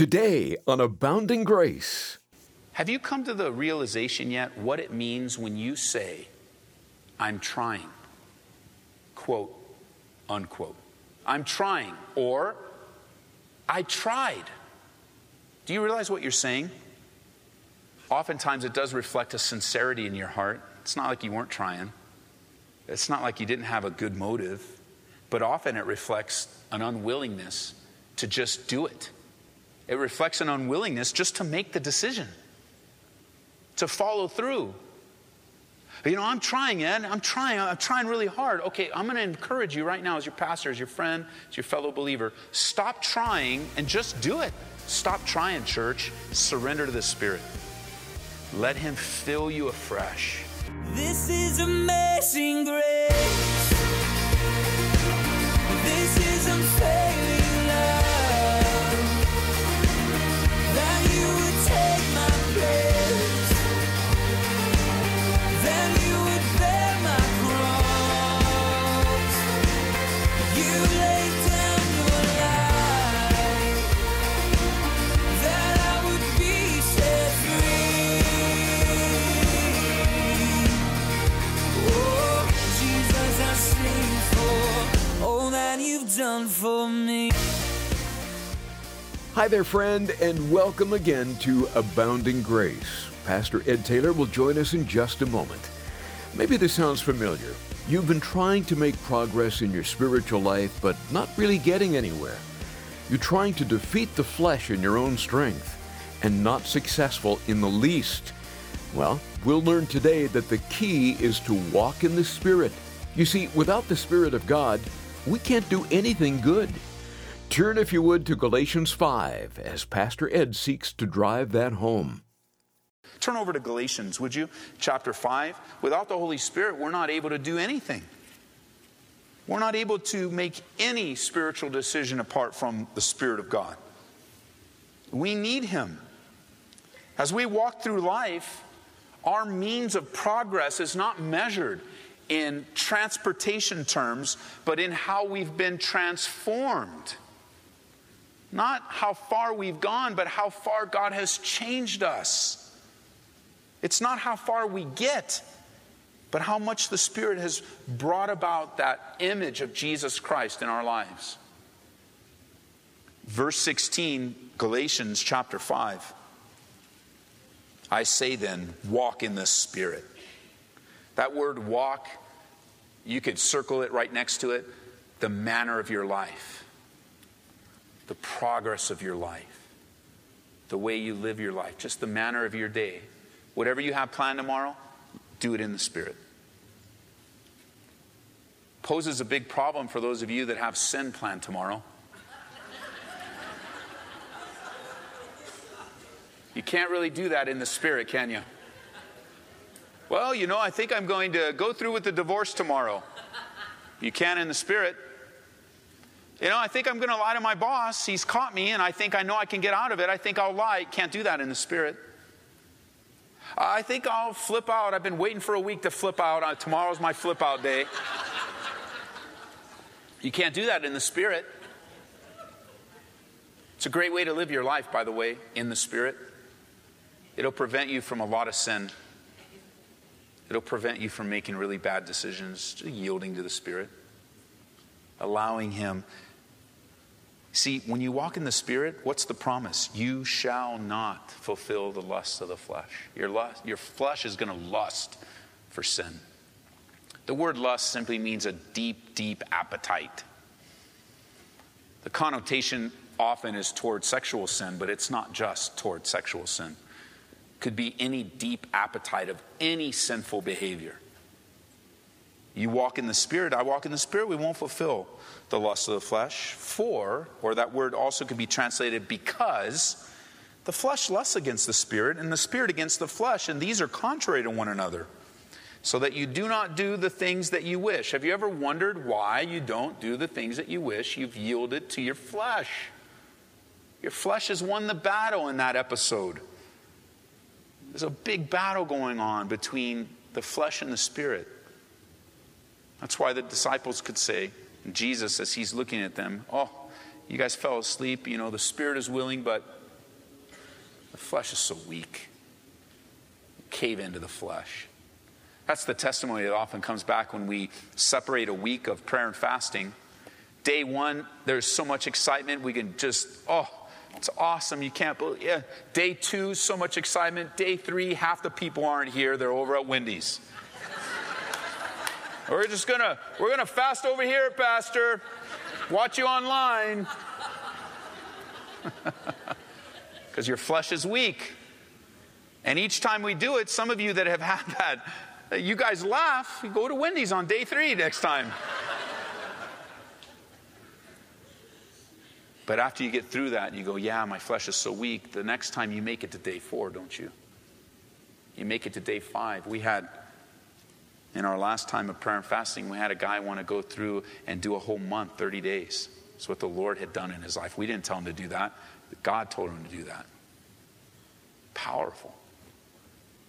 Today on Abounding Grace. Have you come to the realization yet what it means when you say, I'm trying? Quote, unquote. I'm trying, or I tried. Do you realize what you're saying? Oftentimes it does reflect a sincerity in your heart. It's not like you weren't trying, it's not like you didn't have a good motive, but often it reflects an unwillingness to just do it. It reflects an unwillingness just to make the decision, to follow through. You know, I'm trying, Ed. I'm trying. I'm trying really hard. Okay, I'm going to encourage you right now, as your pastor, as your friend, as your fellow believer. Stop trying and just do it. Stop trying, church. Surrender to the Spirit. Let Him fill you afresh. This is amazing grace. Hi there, friend, and welcome again to Abounding Grace. Pastor Ed Taylor will join us in just a moment. Maybe this sounds familiar. You've been trying to make progress in your spiritual life, but not really getting anywhere. You're trying to defeat the flesh in your own strength and not successful in the least. Well, we'll learn today that the key is to walk in the Spirit. You see, without the Spirit of God, we can't do anything good. Turn, if you would, to Galatians 5 as Pastor Ed seeks to drive that home. Turn over to Galatians, would you? Chapter 5. Without the Holy Spirit, we're not able to do anything. We're not able to make any spiritual decision apart from the Spirit of God. We need Him. As we walk through life, our means of progress is not measured in transportation terms, but in how we've been transformed. Not how far we've gone, but how far God has changed us. It's not how far we get, but how much the Spirit has brought about that image of Jesus Christ in our lives. Verse 16, Galatians chapter 5. I say then, walk in the Spirit. That word walk, you could circle it right next to it the manner of your life, the progress of your life, the way you live your life, just the manner of your day. Whatever you have planned tomorrow, do it in the Spirit. Poses a big problem for those of you that have sin planned tomorrow. You can't really do that in the Spirit, can you? Well, you know, I think I'm going to go through with the divorce tomorrow. You can in the Spirit. You know, I think I'm going to lie to my boss. He's caught me, and I think I know I can get out of it. I think I'll lie. Can't do that in the Spirit. I think I'll flip out. I've been waiting for a week to flip out. Uh, tomorrow's my flip out day. You can't do that in the Spirit. It's a great way to live your life, by the way, in the Spirit. It'll prevent you from a lot of sin. It'll prevent you from making really bad decisions, yielding to the Spirit, allowing Him. See, when you walk in the Spirit, what's the promise? You shall not fulfill the lusts of the flesh. Your, lust, your flesh is going to lust for sin. The word lust simply means a deep, deep appetite. The connotation often is toward sexual sin, but it's not just toward sexual sin. Could be any deep appetite of any sinful behavior. You walk in the Spirit, I walk in the Spirit, we won't fulfill the lust of the flesh. For, or that word also could be translated because, the flesh lusts against the Spirit, and the Spirit against the flesh, and these are contrary to one another. So that you do not do the things that you wish. Have you ever wondered why you don't do the things that you wish? You've yielded to your flesh. Your flesh has won the battle in that episode. There's a big battle going on between the flesh and the spirit. That's why the disciples could say, Jesus, as he's looking at them, Oh, you guys fell asleep. You know, the spirit is willing, but The flesh is so weak. Cave into the flesh. That's the testimony that often comes back when we separate a week of prayer and fasting. Day one, there's so much excitement. We can just, oh, it's awesome. You can't believe yeah. Day two, so much excitement. Day three, half the people aren't here. They're over at Wendy's. We're just gonna, we're gonna fast over here, Pastor. Watch you online. Because your flesh is weak. And each time we do it, some of you that have had that, you guys laugh. You go to Wendy's on day three next time. but after you get through that, and you go, yeah, my flesh is so weak. The next time you make it to day four, don't you? You make it to day five. We had, in our last time of prayer and fasting, we had a guy want to go through and do a whole month, 30 days. It's what the Lord had done in his life. We didn't tell him to do that. God told him to do that. Powerful.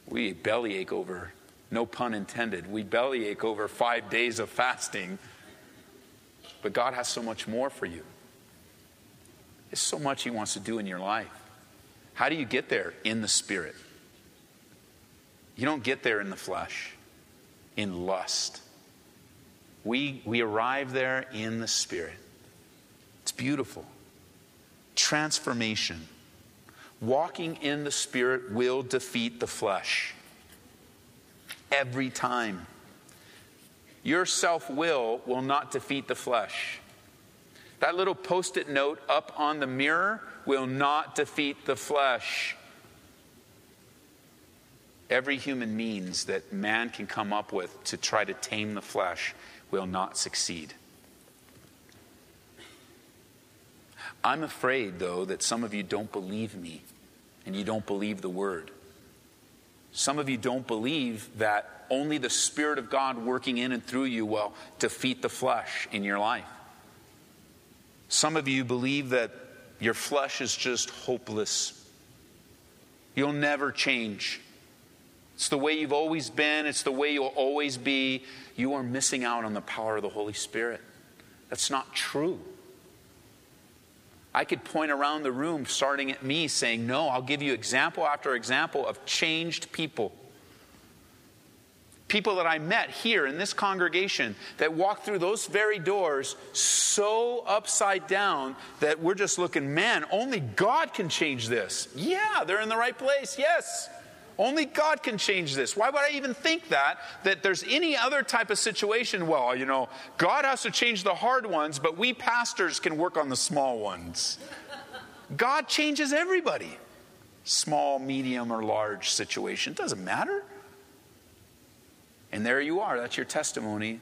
We bellyache over, no pun intended, we bellyache over five days of fasting. But God has so much more for you. There's so much He wants to do in your life. How do you get there? In the Spirit. You don't get there in the flesh, in lust. We, we arrive there in the Spirit. It's beautiful. Transformation. Walking in the Spirit will defeat the flesh. Every time. Your self will will not defeat the flesh. That little post it note up on the mirror will not defeat the flesh. Every human means that man can come up with to try to tame the flesh will not succeed. I'm afraid, though, that some of you don't believe me and you don't believe the word. Some of you don't believe that only the Spirit of God working in and through you will defeat the flesh in your life. Some of you believe that your flesh is just hopeless. You'll never change. It's the way you've always been, it's the way you'll always be. You are missing out on the power of the Holy Spirit. That's not true. I could point around the room, starting at me, saying, No, I'll give you example after example of changed people. People that I met here in this congregation that walked through those very doors so upside down that we're just looking, man, only God can change this. Yeah, they're in the right place, yes. Only God can change this. Why would I even think that? That there's any other type of situation? Well, you know, God has to change the hard ones, but we pastors can work on the small ones. God changes everybody. Small, medium, or large situation. Doesn't matter. And there you are. That's your testimony.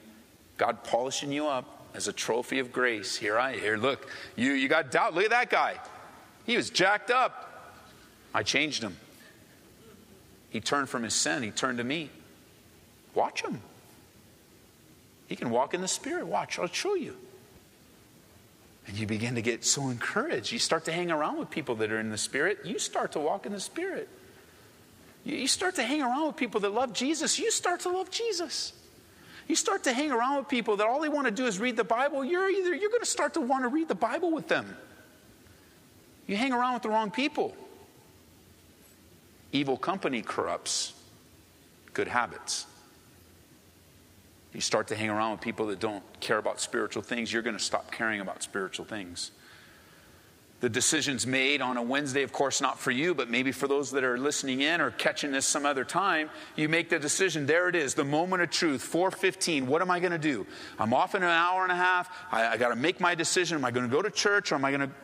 God polishing you up as a trophy of grace. Here I here. Look, you you got doubt. Look at that guy. He was jacked up. I changed him. He turned from his sin, he turned to me. Watch him. He can walk in the Spirit. Watch, I'll show you. And you begin to get so encouraged. You start to hang around with people that are in the Spirit. You start to walk in the Spirit. You start to hang around with people that love Jesus. You start to love Jesus. You start to hang around with people that all they want to do is read the Bible. You're either you're going to start to want to read the Bible with them. You hang around with the wrong people. Evil company corrupts good habits. You start to hang around with people that don't care about spiritual things, you're going to stop caring about spiritual things. The decisions made on a Wednesday, of course, not for you, but maybe for those that are listening in or catching this some other time, you make the decision. There it is, the moment of truth, 415. What am I going to do? I'm off in an hour and a half. I, I got to make my decision. Am I going to go to church or am I going to?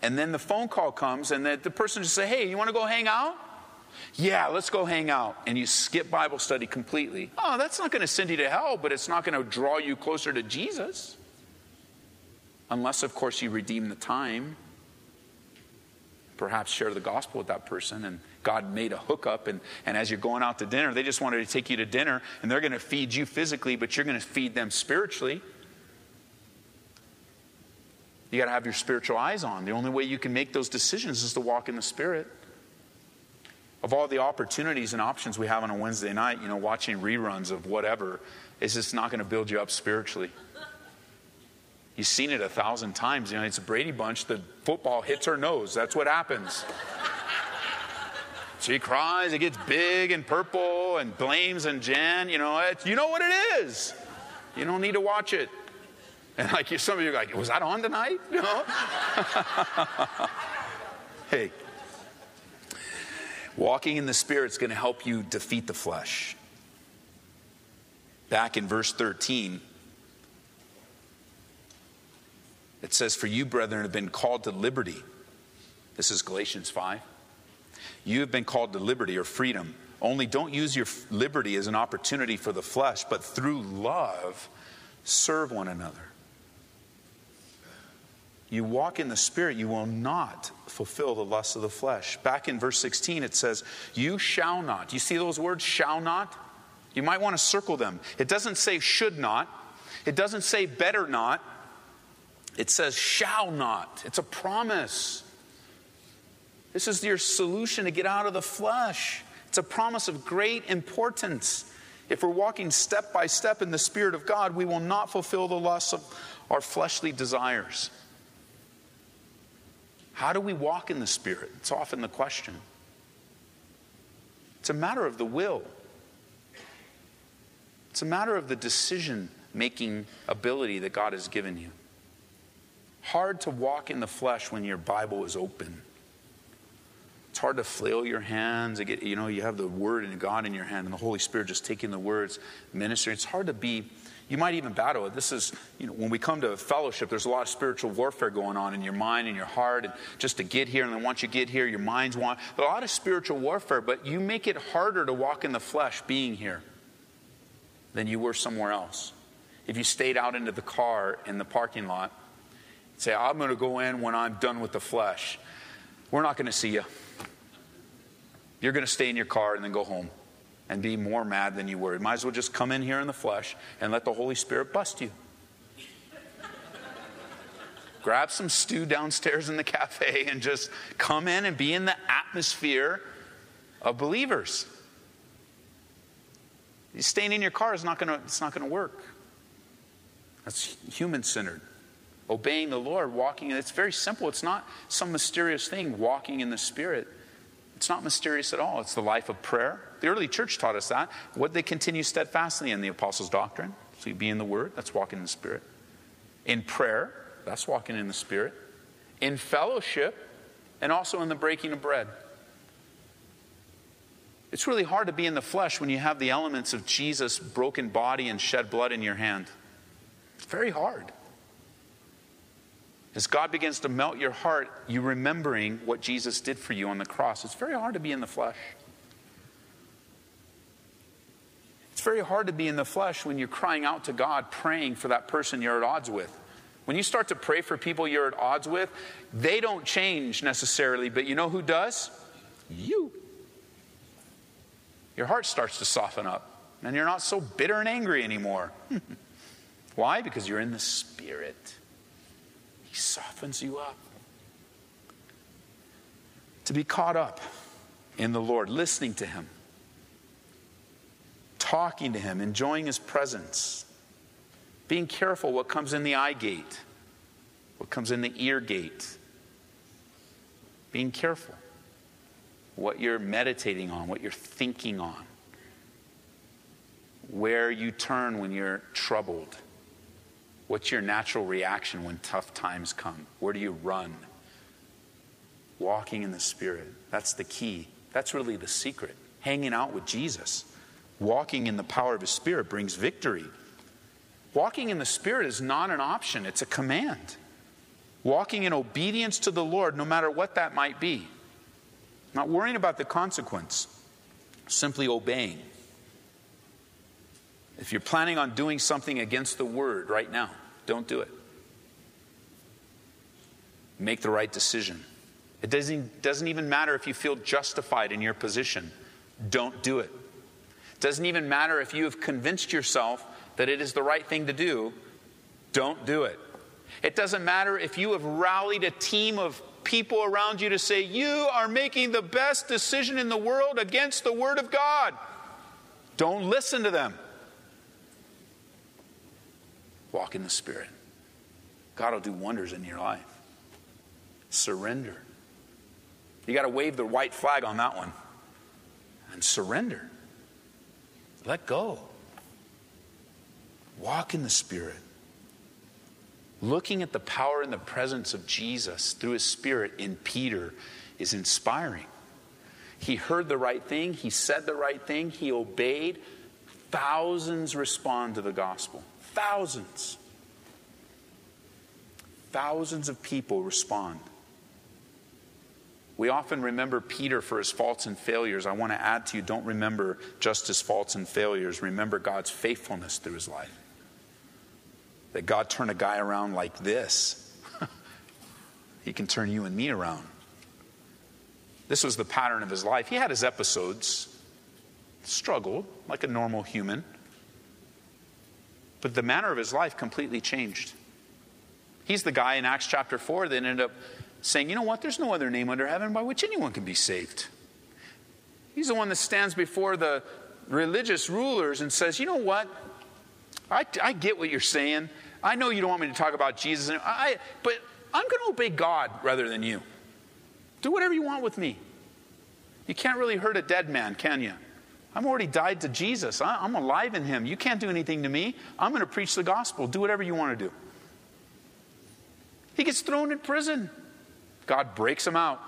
And then the phone call comes, and the, the person just say, "Hey, you want to go hang out?" Yeah, let's go hang out. And you skip Bible study completely. Oh, that's not going to send you to hell, but it's not going to draw you closer to Jesus. Unless, of course, you redeem the time. Perhaps share the gospel with that person, and God made a hookup. And, and as you're going out to dinner, they just wanted to take you to dinner, and they're going to feed you physically, but you're going to feed them spiritually. You got to have your spiritual eyes on. The only way you can make those decisions is to walk in the Spirit of all the opportunities and options we have on a Wednesday night, you know, watching reruns of whatever is just not going to build you up spiritually. You've seen it a thousand times. You know, it's a Brady Bunch. The football hits her nose. That's what happens. She cries, it gets big and purple and blames and Jan. You know, it's, you know what it is. You don't need to watch it. And like some of you are like, was that on tonight? No. hey, walking in the Spirit is going to help you defeat the flesh. Back in verse 13, it says, For you, brethren, have been called to liberty. This is Galatians 5. You have been called to liberty or freedom. Only don't use your liberty as an opportunity for the flesh, but through love, serve one another. You walk in the Spirit, you will not fulfill the lusts of the flesh. Back in verse 16, it says, You shall not. You see those words, shall not? You might want to circle them. It doesn't say should not, it doesn't say better not. It says shall not. It's a promise. This is your solution to get out of the flesh. It's a promise of great importance. If we're walking step by step in the Spirit of God, we will not fulfill the lusts of our fleshly desires. How do we walk in the Spirit? It's often the question. It's a matter of the will, it's a matter of the decision making ability that God has given you. Hard to walk in the flesh when your Bible is open. It's hard to flail your hands. Get, you know, you have the Word and God in your hand, and the Holy Spirit just taking the words, ministering. It's hard to be. You might even battle it. This is, you know, when we come to fellowship, there's a lot of spiritual warfare going on in your mind and your heart, and just to get here, and then once you get here, your mind's want. a lot of spiritual warfare, but you make it harder to walk in the flesh being here than you were somewhere else. If you stayed out into the car in the parking lot Say, I'm going to go in when I'm done with the flesh. We're not going to see you. You're going to stay in your car and then go home and be more mad than you were. You might as well just come in here in the flesh and let the Holy Spirit bust you. Grab some stew downstairs in the cafe and just come in and be in the atmosphere of believers. Staying in your car is not to, it's not to work. That's human centered obeying the Lord, walking. In it's very simple. It's not some mysterious thing, walking in the Spirit. It's not mysterious at all. It's the life of prayer. The early church taught us that. What they continue steadfastly in the apostles' doctrine. So you be in the Word, that's walking in the Spirit. In prayer, that's walking in the Spirit. In fellowship, and also in the breaking of bread. It's really hard to be in the flesh when you have the elements of Jesus' broken body and shed blood in your hand. It's very hard. As God begins to melt your heart, you remembering what Jesus did for you on the cross. It's very hard to be in the flesh. It's very hard to be in the flesh when you're crying out to God, praying for that person you're at odds with. When you start to pray for people you're at odds with, they don't change necessarily, but you know who does? You. Your heart starts to soften up, and you're not so bitter and angry anymore. Why? Because you're in the Spirit. He softens you up. To be caught up in the Lord, listening to Him, talking to Him, enjoying His presence, being careful what comes in the eye gate, what comes in the ear gate, being careful what you're meditating on, what you're thinking on, where you turn when you're troubled What's your natural reaction when tough times come? Where do you run? Walking in the Spirit. That's the key. That's really the secret. Hanging out with Jesus. Walking in the power of His Spirit brings victory. Walking in the Spirit is not an option, it's a command. Walking in obedience to the Lord, no matter what that might be. Not worrying about the consequence, simply obeying. If you're planning on doing something against the word right now, don't do it. Make the right decision. It doesn't, doesn't even matter if you feel justified in your position. Don't do it. It doesn't even matter if you have convinced yourself that it is the right thing to do. Don't do it. It doesn't matter if you have rallied a team of people around you to say, You are making the best decision in the world against the Word of God. Don't listen to them. Walk in the Spirit. God will do wonders in your life. Surrender. You got to wave the white flag on that one. and surrender. Let go. Walk in the Spirit. Looking at the power and the presence of Jesus through his Spirit in Peter is inspiring. He heard the right thing, he said the right thing, he obeyed. Thousands respond to the gospel. Thousands. Thousands of people respond. We often remember Peter for his faults and failures. I want to add to you don't remember just his faults and failures, remember God's faithfulness through his life. That God turned a guy around like this, he can turn you and me around. This was the pattern of his life. He had his episodes, struggled like a normal human, but the manner of his life completely changed. He's the guy in Acts chapter 4 that ended up saying, You know what? There's no other name under heaven by which anyone can be saved. He's the one that stands before the religious rulers and says, You know what? I, I get what you're saying. I know you don't want me to talk about Jesus, I, but I'm going to obey God rather than you. Do whatever you want with me. You can't really hurt a dead man, can you? I'm already died to Jesus. I'm alive in him. You can't do anything to me. I'm going to preach the gospel. Do whatever you want to do. He gets thrown in prison. God breaks him out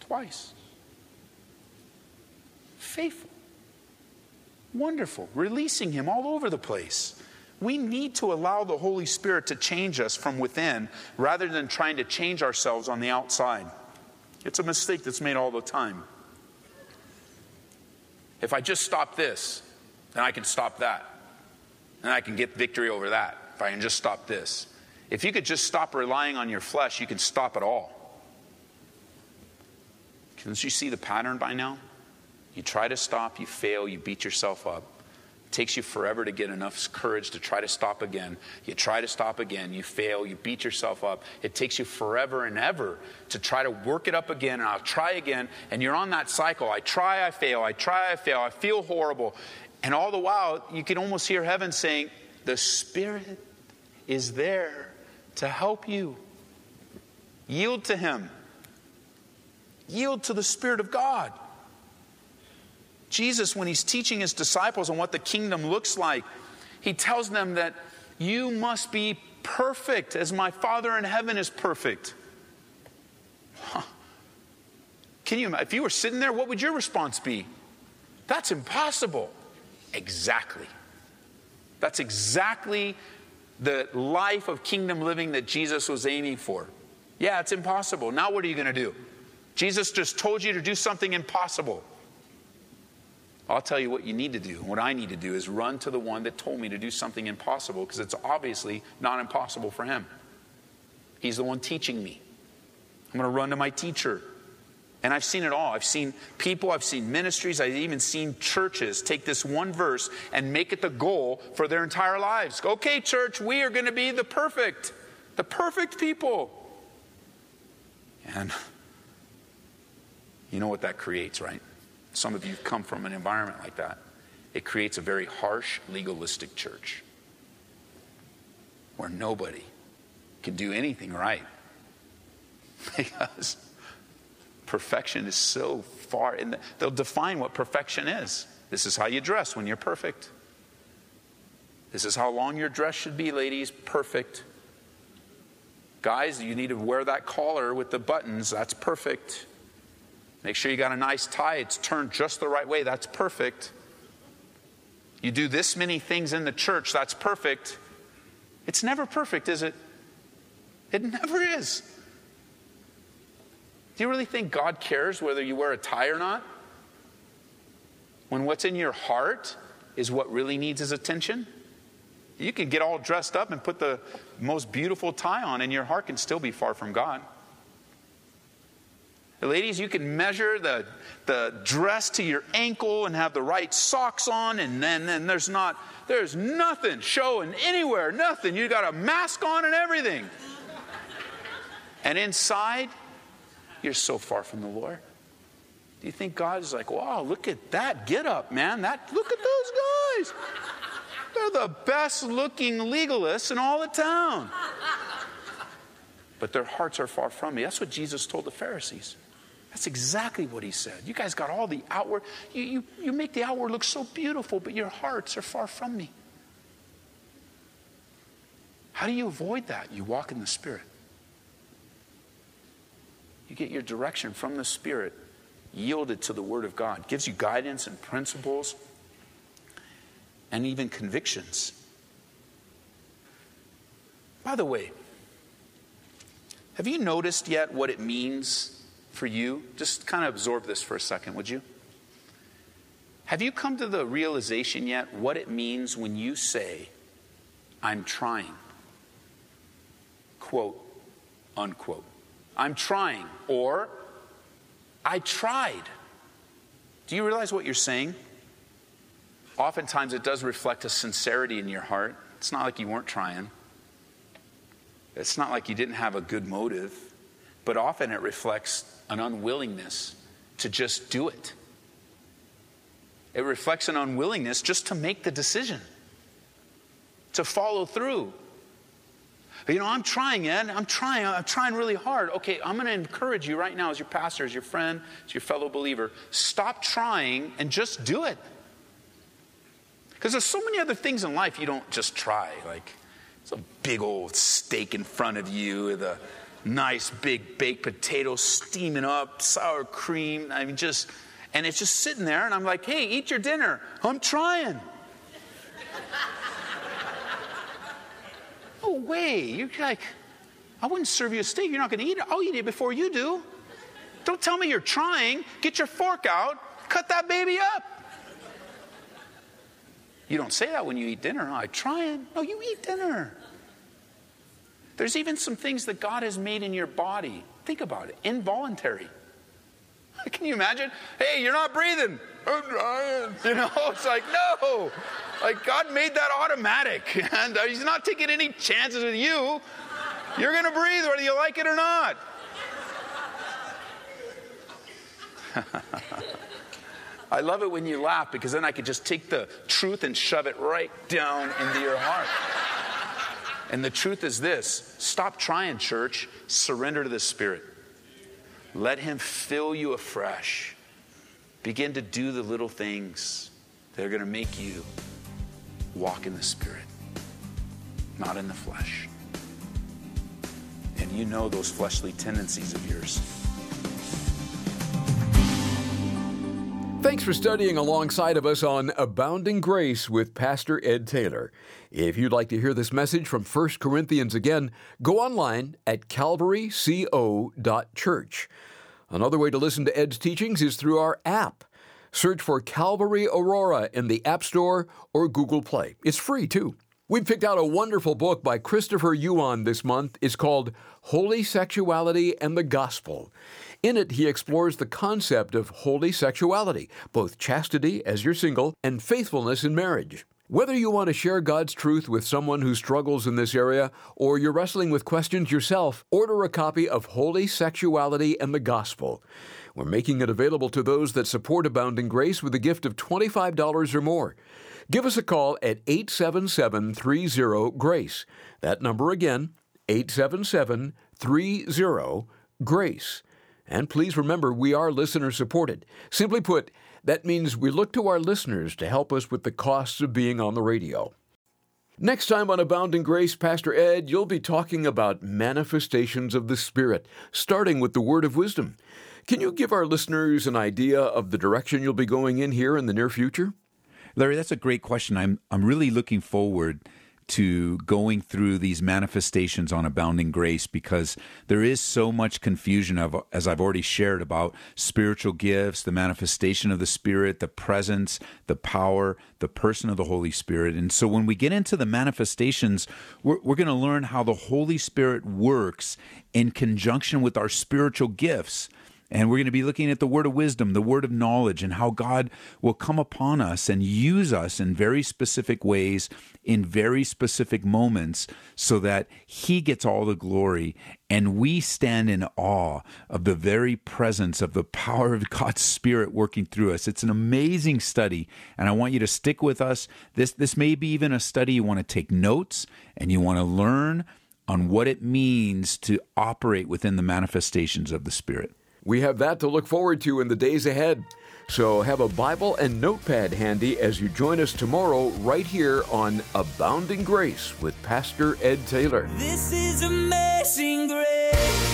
twice. Faithful. Wonderful. Releasing him all over the place. We need to allow the Holy Spirit to change us from within rather than trying to change ourselves on the outside. It's a mistake that's made all the time. If I just stop this, then I can stop that. And I can get victory over that if I can just stop this. If you could just stop relying on your flesh, you can stop it all. Can't you see the pattern by now? You try to stop, you fail, you beat yourself up. It takes you forever to get enough courage to try to stop again. You try to stop again, you fail, you beat yourself up. It takes you forever and ever to try to work it up again, and I'll try again. And you're on that cycle. I try, I fail, I try, I fail, I feel horrible. And all the while, you can almost hear heaven saying, The Spirit is there to help you. Yield to Him, yield to the Spirit of God. Jesus, when He's teaching His disciples on what the kingdom looks like, He tells them that you must be perfect as my Father in heaven is perfect. Huh. Can you, if you were sitting there, what would your response be? That's impossible. Exactly. That's exactly the life of kingdom living that Jesus was aiming for. Yeah, it's impossible. Now, what are you going to do? Jesus just told you to do something impossible. I'll tell you what you need to do. What I need to do is run to the one that told me to do something impossible because it's obviously not impossible for him. He's the one teaching me. I'm going to run to my teacher. And I've seen it all. I've seen people, I've seen ministries, I've even seen churches take this one verse and make it the goal for their entire lives. Okay, church, we are going to be the perfect, the perfect people. And you know what that creates, right? Some of you come from an environment like that. It creates a very harsh, legalistic church where nobody can do anything right. Because perfection is so far in the, they'll define what perfection is. This is how you dress when you're perfect. This is how long your dress should be ladies perfect. Guys you need to wear that collar with the buttons that's perfect make sure you got a nice tie. It's turned just the right way. That's perfect. You do this many things in the church. That's perfect. It's never perfect is it? It never is. Do you really think God cares whether you wear a tie or not? When what's in your heart is what really needs his attention? You can get all dressed up and put the most beautiful tie on, and your heart can still be far from God. Ladies, you can measure the, the dress to your ankle and have the right socks on, and then, then there's not, there's nothing showing anywhere, nothing. You got a mask on and everything. And inside, you're so far from the Lord. Do you think God is like, wow, look at that get up, man? That look at those guys. They're the best looking legalists in all the town. But their hearts are far from me. That's what Jesus told the Pharisees. That's exactly what he said. You guys got all the outward, you, you, you make the outward look so beautiful, but your hearts are far from me. How do you avoid that? You walk in the Spirit. You get your direction from the Spirit, yielded to the Word of God. Gives you guidance and principles and even convictions. By the way, have you noticed yet what it means for you? Just kind of absorb this for a second, would you? Have you come to the realization yet what it means when you say, I'm trying? Quote, unquote. I'm trying, or I tried. Do you realize what you're saying? Oftentimes it does reflect a sincerity in your heart. It's not like you weren't trying. It's not like you didn't have a good motive, but often it reflects an unwillingness to just do it. It reflects an unwillingness just to make the decision, to follow through. You know, I'm trying, Ed. I'm trying. I'm trying really hard. Okay, I'm going to encourage you right now, as your pastor, as your friend, as your fellow believer. Stop trying and just do it. Because there's so many other things in life you don't just try. Like, it's a big old steak in front of you a nice big baked potato steaming up, sour cream. I mean, just, and it's just sitting there, and I'm like, hey, eat your dinner. I'm trying. no way. You're like, I wouldn't serve you a steak. You're not going to eat it. I'll eat it before you do. Don't tell me you're trying. Get your fork out, cut that baby up. You don't say that when you eat dinner. I'm trying. No, you eat dinner. There's even some things that God has made in your body. Think about it involuntary. Can you imagine? Hey, you're not breathing. I'm. You know, it's like, no. Like, God made that automatic, and uh, He's not taking any chances with you. You're going to breathe whether you like it or not. I love it when you laugh because then I could just take the truth and shove it right down into your heart. And the truth is this stop trying, church. Surrender to the Spirit. Let Him fill you afresh. Begin to do the little things that are going to make you walk in the Spirit, not in the flesh. And you know those fleshly tendencies of yours. Thanks for studying alongside of us on Abounding Grace with Pastor Ed Taylor. If you'd like to hear this message from 1 Corinthians again, go online at calvaryco.church. Another way to listen to Ed's teachings is through our app. Search for Calvary Aurora in the App Store or Google Play. It's free too. We've picked out a wonderful book by Christopher Yuan this month. It's called Holy Sexuality and the Gospel. In it, he explores the concept of holy sexuality, both chastity as you're single and faithfulness in marriage. Whether you want to share God's truth with someone who struggles in this area or you're wrestling with questions yourself, order a copy of Holy Sexuality and the Gospel. We're making it available to those that support Abounding Grace with a gift of $25 or more. Give us a call at 877 30 GRACE. That number again, 877 30 GRACE. And please remember, we are listener supported. Simply put, that means we look to our listeners to help us with the costs of being on the radio. Next time on Abounding Grace, Pastor Ed, you'll be talking about manifestations of the Spirit, starting with the word of wisdom. Can you give our listeners an idea of the direction you'll be going in here in the near future? Larry, that's a great question. I'm I'm really looking forward to going through these manifestations on abounding grace because there is so much confusion of as I've already shared about spiritual gifts, the manifestation of the spirit, the presence, the power, the person of the Holy Spirit. And so when we get into the manifestations, we're, we're going to learn how the Holy Spirit works in conjunction with our spiritual gifts. And we're going to be looking at the word of wisdom, the word of knowledge, and how God will come upon us and use us in very specific ways, in very specific moments, so that He gets all the glory. And we stand in awe of the very presence of the power of God's Spirit working through us. It's an amazing study, and I want you to stick with us. This, this may be even a study you want to take notes and you want to learn on what it means to operate within the manifestations of the Spirit. We have that to look forward to in the days ahead. So have a Bible and notepad handy as you join us tomorrow right here on Abounding Grace with Pastor Ed Taylor. This is amazing grace.